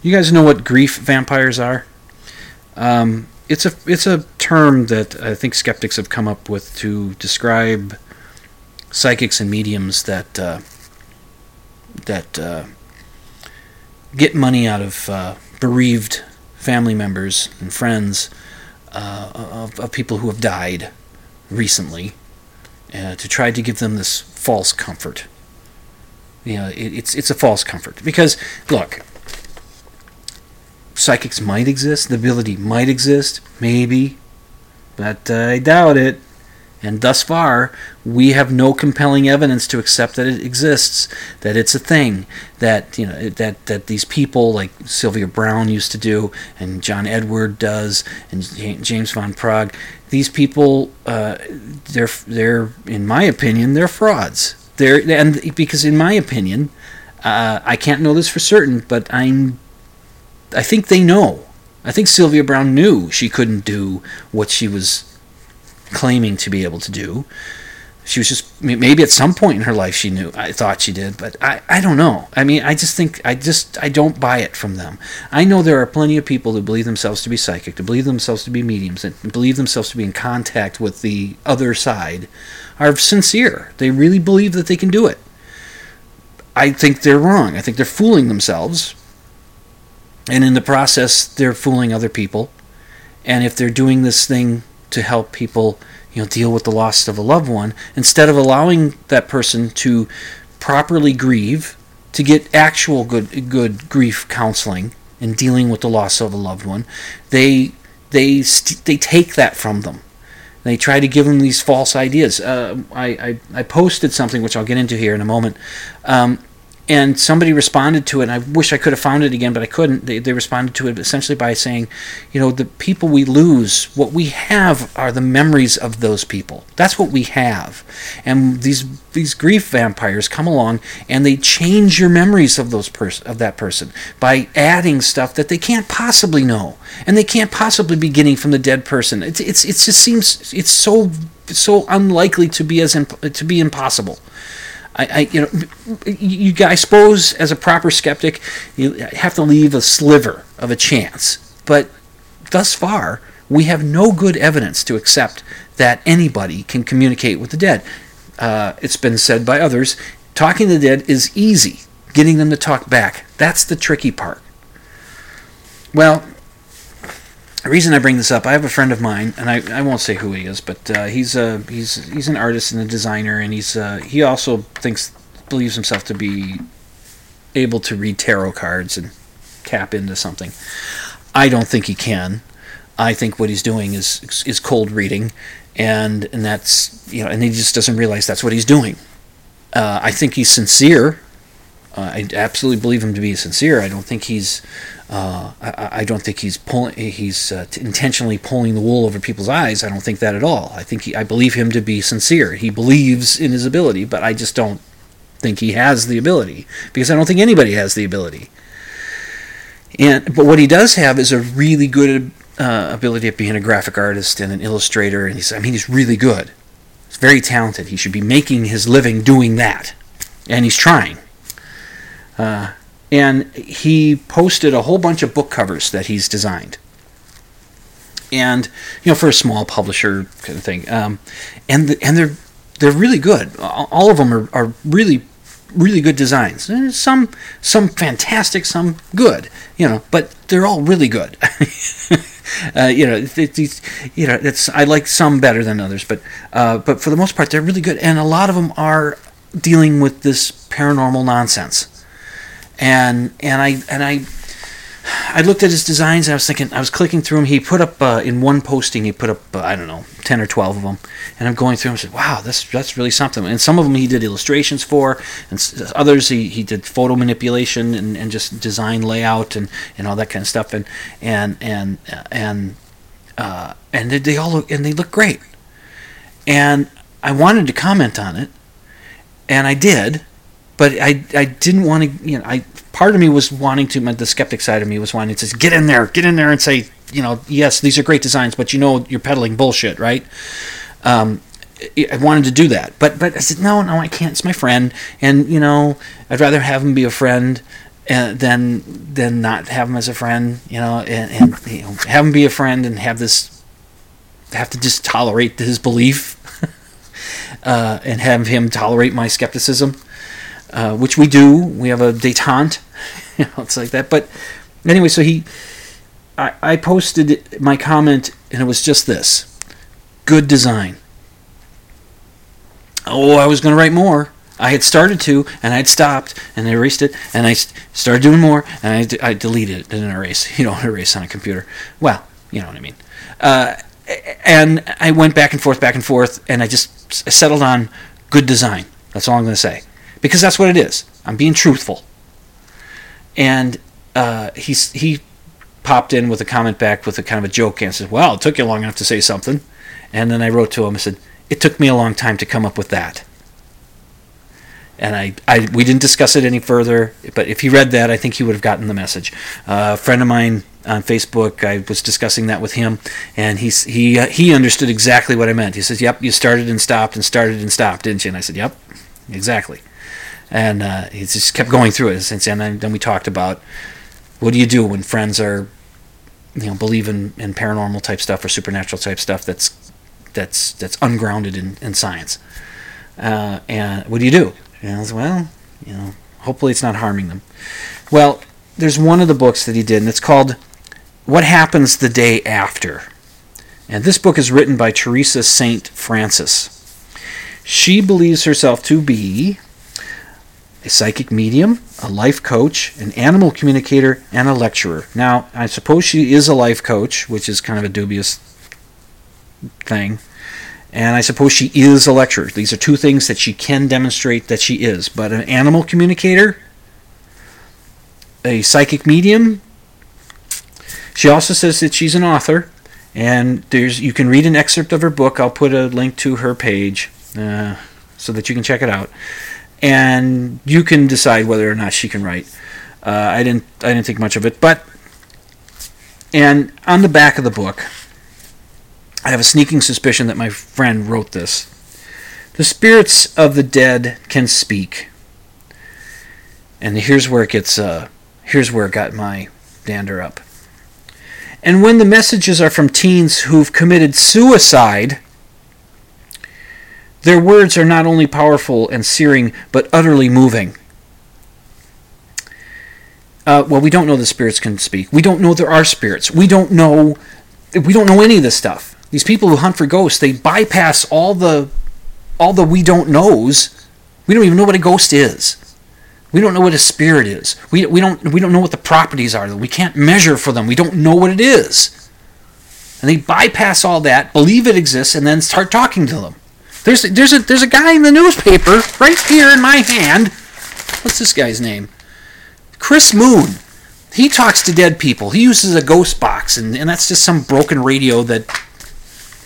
You guys know what grief vampires are? Um, it's a it's a term that I think skeptics have come up with to describe psychics and mediums that uh, that uh, get money out of uh, bereaved family members and friends uh, of, of, people who have died recently uh, to try to give them this false comfort. You know, it, it's it's a false comfort because look, psychics might exist, the ability might exist, maybe, but I doubt it. And thus far, we have no compelling evidence to accept that it exists, that it's a thing, that you know that that these people like Sylvia Browne used to do, and John Edward does, and James Van Praagh, these people, uh, they're they're in my opinion, they're frauds. They're and because in my opinion, uh, I can't know this for certain, but I'm, I think they know. I think Sylvia Browne knew she couldn't do what she was claiming to be able to do. She was just maybe at some point in her life she knew. I thought she did, but I, I don't know. I mean, I just think I just I don't buy it from them. I know there are plenty of people who believe themselves to be psychic, to believe themselves to be mediums, and believe themselves to be in contact with the other side, are sincere. They really believe that they can do it. I think they're wrong. I think they're fooling themselves, and in the process, they're fooling other people. And if they're doing this thing to help people you know deal with the loss of a loved one instead of allowing that person to properly grieve to get actual good good grief counseling and dealing with the loss of a loved one they they st- they take that from them. They try to give them these false ideas. Uh, I, I, I posted something which I'll get into here in a moment. Um, and somebody responded to it and i wish i could have found it again but i couldn't. They, they responded to it essentially by saying you know the people we lose what we have are the memories of those people. That's what we have. And these these grief vampires come along and they change your memories of those pers- of that person by adding stuff that they can't possibly know and they can't possibly be getting from the dead person. It's it's it just seems it's so so unlikely to be as imp- to be impossible I, I, you know, you, I suppose as a proper skeptic, you have to leave a sliver of a chance. But thus far, we have no good evidence to accept that anybody can communicate with the dead. Uh, it's been said by others, talking to the dead is easy. Getting them to talk back, that's the tricky part. Well, the reason I bring this up, I have a friend of mine, and I, I won't say who he is, but uh, he's a he's he's an artist and a designer, and he's uh, he also thinks believes himself to be able to read tarot cards and tap into something. I don't think he can. I think what he's doing is is cold reading, and and that's you know, and he just doesn't realize that's what he's doing. Uh, I think he's sincere. Uh, I absolutely believe him to be sincere. I don't think he's Uh, I, I don't think he's pulling. He's uh, intentionally pulling the wool over people's eyes. I don't think that at all. I think he, I believe him to be sincere. He believes in his ability, but I just don't think he has the ability because I don't think anybody has the ability. And but what he does have is a really good uh, ability at being a graphic artist and an illustrator, and he's I mean he's really good. He's very talented. He should be making his living doing that, and he's trying. Uh, and he posted a whole bunch of book covers that he's designed. And you know, for a small publisher kind of thing, um, and the, and they're they're really good. All of them are, are really really good designs. Some some fantastic, some good. You know, but they're all really good. uh, you know, these you know, it's I like some better than others, but uh, but for the most part, they're really good, and a lot of them are dealing with this paranormal nonsense and and I and I I looked at his designs and I was thinking I was clicking through them. He put up uh, in one posting he put up uh, I don't know ten or twelve of them, and I'm going through them and said, wow, that's that's really something. And some of them he did illustrations for, and others he, he did photo manipulation and, and just design layout and, and all that kind of stuff. And and and and uh, and they, they all look and they look great. And I wanted to comment on it, and I did but I, I didn't want to you know I part of me was wanting to the skeptic side of me was wanting to say get in there get in there and say you know yes these are great designs but you know you're peddling bullshit right? Um, I wanted to do that but but I said no no I can't it's my friend. And you know I'd rather have him be a friend uh, than than not have him as a friend you know and, and you know, have him be a friend and have this have to just tolerate his belief uh, and have him tolerate my skepticism uh, which we do. We have a detente, you know, it's like that. But anyway, so he, I, I posted my comment, and it was just this: good design. Oh, I was going to write more. I had started to, and I'd stopped, and I erased it, and I started doing more, and I, I deleted it, didn't erase. You don't erase on a computer. Well, you know what I mean. Uh, and I went back and forth, back and forth, and I just settled on good design. That's all I'm going to say because that's what it is. I'm being truthful. And uh, he's he popped in with a comment back with a kind of a joke and said, "Well, it took you long enough to say something." And then I wrote to him and said, "It took me a long time to come up with that." And I, I we didn't discuss it any further. But if he read that, I think he would have gotten the message. Uh, a friend of mine on Facebook, I was discussing that with him, and he's he uh, he understood exactly what I meant. He says, "Yep, you started and stopped and started and stopped, didn't you?" And I said, "Yep, exactly." And uh, he just kept going through it. And then, then we talked about what do you do when friends are, you know, believe in, in paranormal type stuff or supernatural type stuff that's that's that's ungrounded in, in science. Uh, and what do you do? And I was well, you know, hopefully it's not harming them. Well, there's one of the books that he did, and it's called "What Happens the Day After." And this book is written by Teresa Saint Francis. She believes herself to be a psychic medium, a life coach, an animal communicator, and a lecturer. Now, I suppose she is a life coach, which is kind of a dubious thing. And I suppose she is a lecturer. These are two things that she can demonstrate that she is. But an animal communicator, a psychic medium, she also says that she's an author. And there's you can read an excerpt of her book. I'll put a link to her page uh, so that you can check it out and you can decide whether or not she can write. Uh, I didn't I didn't think much of it, but and on the back of the book, I have a sneaking suspicion that my friend wrote this. The spirits of the dead can speak, and here's where it gets. Uh, here's where it got my dander up. And when the messages are from teens who've committed suicide their words are not only powerful and searing, but utterly moving. Uh, well, we don't know the spirits can speak. We don't know there are spirits. We don't know. We don't know any of this stuff. These people who hunt for ghosts, they bypass all the, all the we don't knows. We don't even know what a ghost is. We don't know what a spirit is. We, we don't we don't know what the properties are. We can't measure for them. We don't know what it is. And they bypass all that, believe it exists, and then start talking to them. There's there's a there's a guy in the newspaper right here in my hand. What's this guy's name? Chris Moon. He talks to dead people. He uses a ghost box, and, and that's just some broken radio that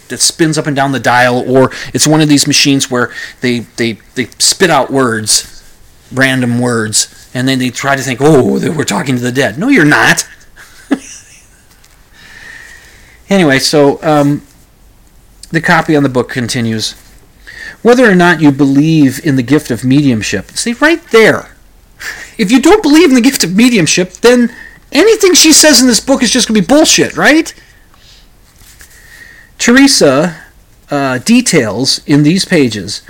that spins up and down the dial, or it's one of these machines where they they, they spit out words, random words, and then they try to think, oh, we're talking to the dead. No, you're not. anyway, so um, the copy on the book continues. Whether or not you believe in the gift of mediumship, see right there. If you don't believe in the gift of mediumship, then anything she says in this book is just going to be bullshit, right? Teresa uh, details in these pages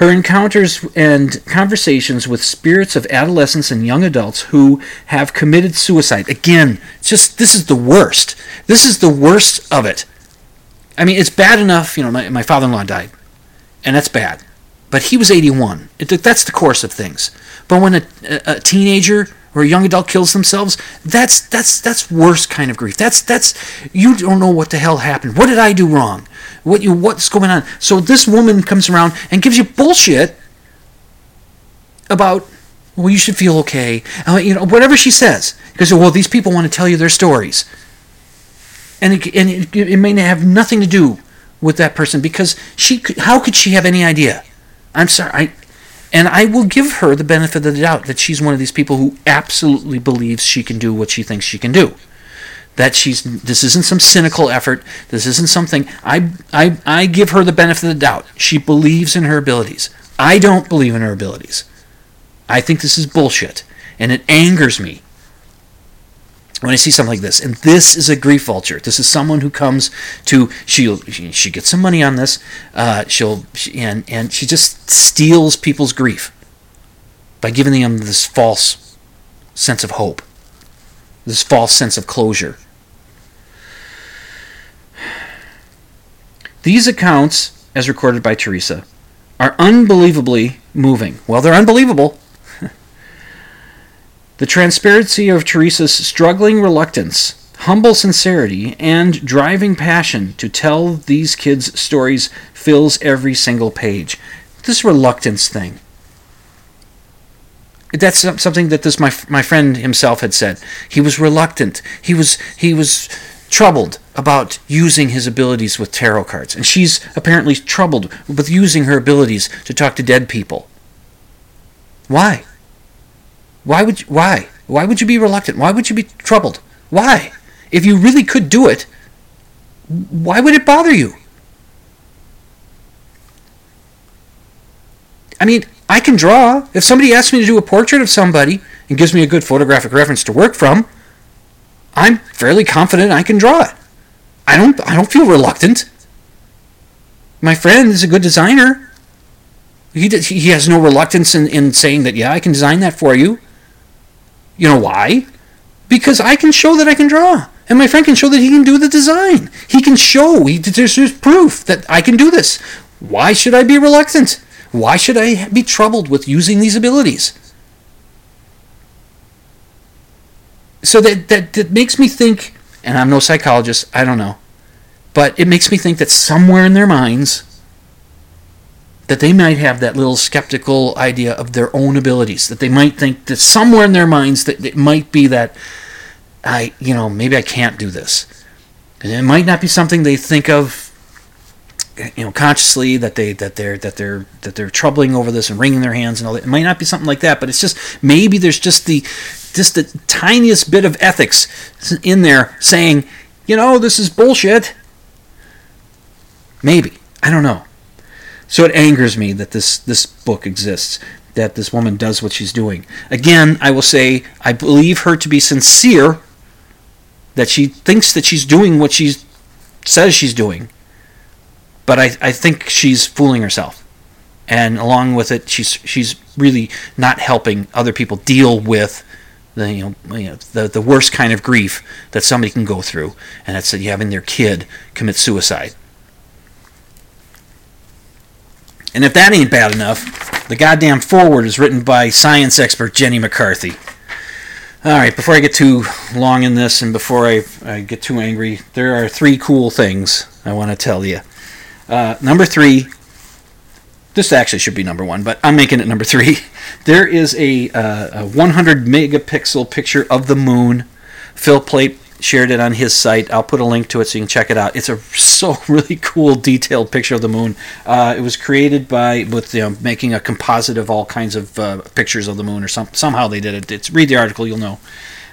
her encounters and conversations with spirits of adolescents and young adults who have committed suicide. Again, just this is the worst. This is the worst of it. I mean, it's bad enough, you know, my, my father in law died, and that's bad. But he was 81. It, that's the course of things. But when a, a, teenager or a young adult kills themselves, that's that's that's worse kind of grief. That's that's you don't know what the hell happened. What did I do wrong? What you what's going on? So this woman comes around and gives you bullshit about well you should feel okay. Uh, you know whatever she says because well these people want to tell you their stories, and it, and it, it may have nothing to do with that person because she could, how could she have any idea? I'm sorry. I, and I will give her the benefit of the doubt that she's one of these people who absolutely believes she can do what she thinks she can do that she's this isn't some cynical effort this isn't something I, I i give her the benefit of the doubt she believes in her abilities i don't believe in her abilities i think this is bullshit and it angers me when I see something like this, and this is a grief vulture. This is someone who comes to she'll she gets some money on this, uh, she'll she, and and she just steals people's grief by giving them this false sense of hope, this false sense of closure. These accounts, as recorded by Teresa, are unbelievably moving. Well, they're unbelievable. The transparency of Teresa's struggling reluctance, humble sincerity, and driving passion to tell these kids' stories fills every single page. This reluctance thing. That's something that this my my friend himself had said. He was reluctant. He was he was troubled about using his abilities with tarot cards. And she's apparently troubled with using her abilities to talk to dead people. Why? Why would you, why? Why would you be reluctant? Why would you be troubled? Why? If you really could do it, why would it bother you? I mean, I can draw. If somebody asks me to do a portrait of somebody and gives me a good photographic reference to work from, I'm fairly confident I can draw it. I don't I don't feel reluctant. My friend is a good designer. He he has no reluctance in, in saying that yeah I can design that for you. You know why? Because I can show that I can draw, and my friend can show that he can do the design. He can show. He, there's, there's proof that I can do this. Why should I be reluctant? Why should I be troubled with using these abilities? So that, that, that makes me think, and I'm no psychologist, I don't know, but it makes me think that somewhere in their minds, that they might have that little skeptical idea of their own abilities. That they might think that somewhere in their minds that it might be that I, you know, maybe I can't do this. And it might not be something they think of you know consciously that they that they're that they're that they're troubling over this and wringing their hands and all that. It might not be something like that, but it's just maybe there's just the just the tiniest bit of ethics in there saying, you know, this is bullshit. Maybe I don't know. So it angers me that this this book exists, that this woman does what she's doing. Again, I will say I believe her to be sincere, that she thinks that she's doing what she says she's doing but I, I think she's fooling herself. And along with it, she's she's really not helping other people deal with the you know, you know the the worst kind of grief that somebody can go through, and that's having their kid commit suicide. And if that ain't bad enough, the goddamn foreword is written by science expert Jenny McCarthy. All right, before I get too long in this and before I, I get too angry, there are three cool things I want to tell you. Uh, number three, this actually should be number one, but I'm making it number three. There is a, uh, a 100 megapixel picture of the moon Phil Plait shared it on his site. I'll put a link to it so you can check it out. It's a so really cool, detailed picture of the moon. Uh, it was created by with you know, making a composite of all kinds of uh, pictures of the moon, or some, somehow they did it. It's read the article, you'll know.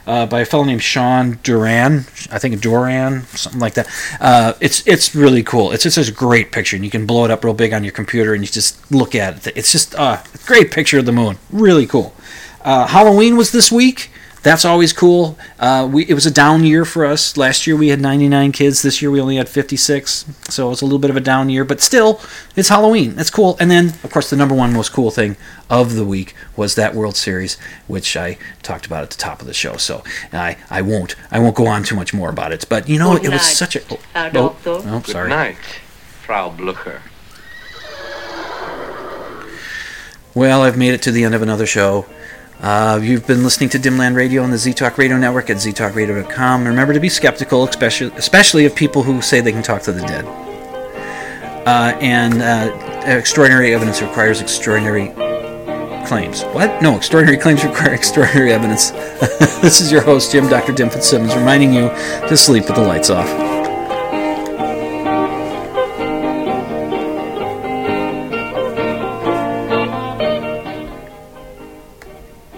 Uh, by a fellow named Sean Duran, I think Duran, something like that. Uh, it's it's really cool. It's just a great picture, and you can blow it up real big on your computer, and you just look at it. It's just uh, a great picture of the moon. Really cool. Uh, Halloween was this week that's always cool. Uh, we it was a down year for us. Last year we had 99 kids. This year we only had 56, so it's a little bit of a down year. But still, it's Halloween. That's cool. And then, of course, the number one most cool thing of the week was that World Series, which I talked about at the top of the show. So I, I won't I won't go on too much more about it. But you know, Good it was such a oh, Herr oh, Doctor. oh, Good night, Frau Blucher. Well, I've made it to the end of another show. Uh, you've been listening to Dimland Radio on the ZTalk Radio Network at ztalkradio.com. Remember to be skeptical, especially, especially of people who say they can talk to the dead. Uh, and uh, extraordinary evidence requires extraordinary claims. What? No, extraordinary claims require extraordinary evidence. this is your host, Jim Dr. Dim Simmons, reminding you to sleep with the lights off.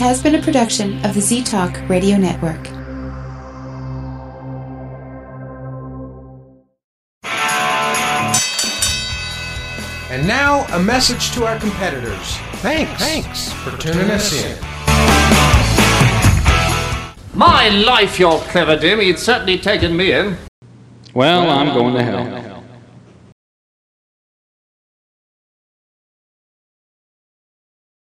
Has been a production of the Z Talk Radio Network. And now, a message to our competitors. Thanks. Thanks for tuning us in. My life, you're clever, Dim. You'd certainly taken me in. Well, I'm going to hell.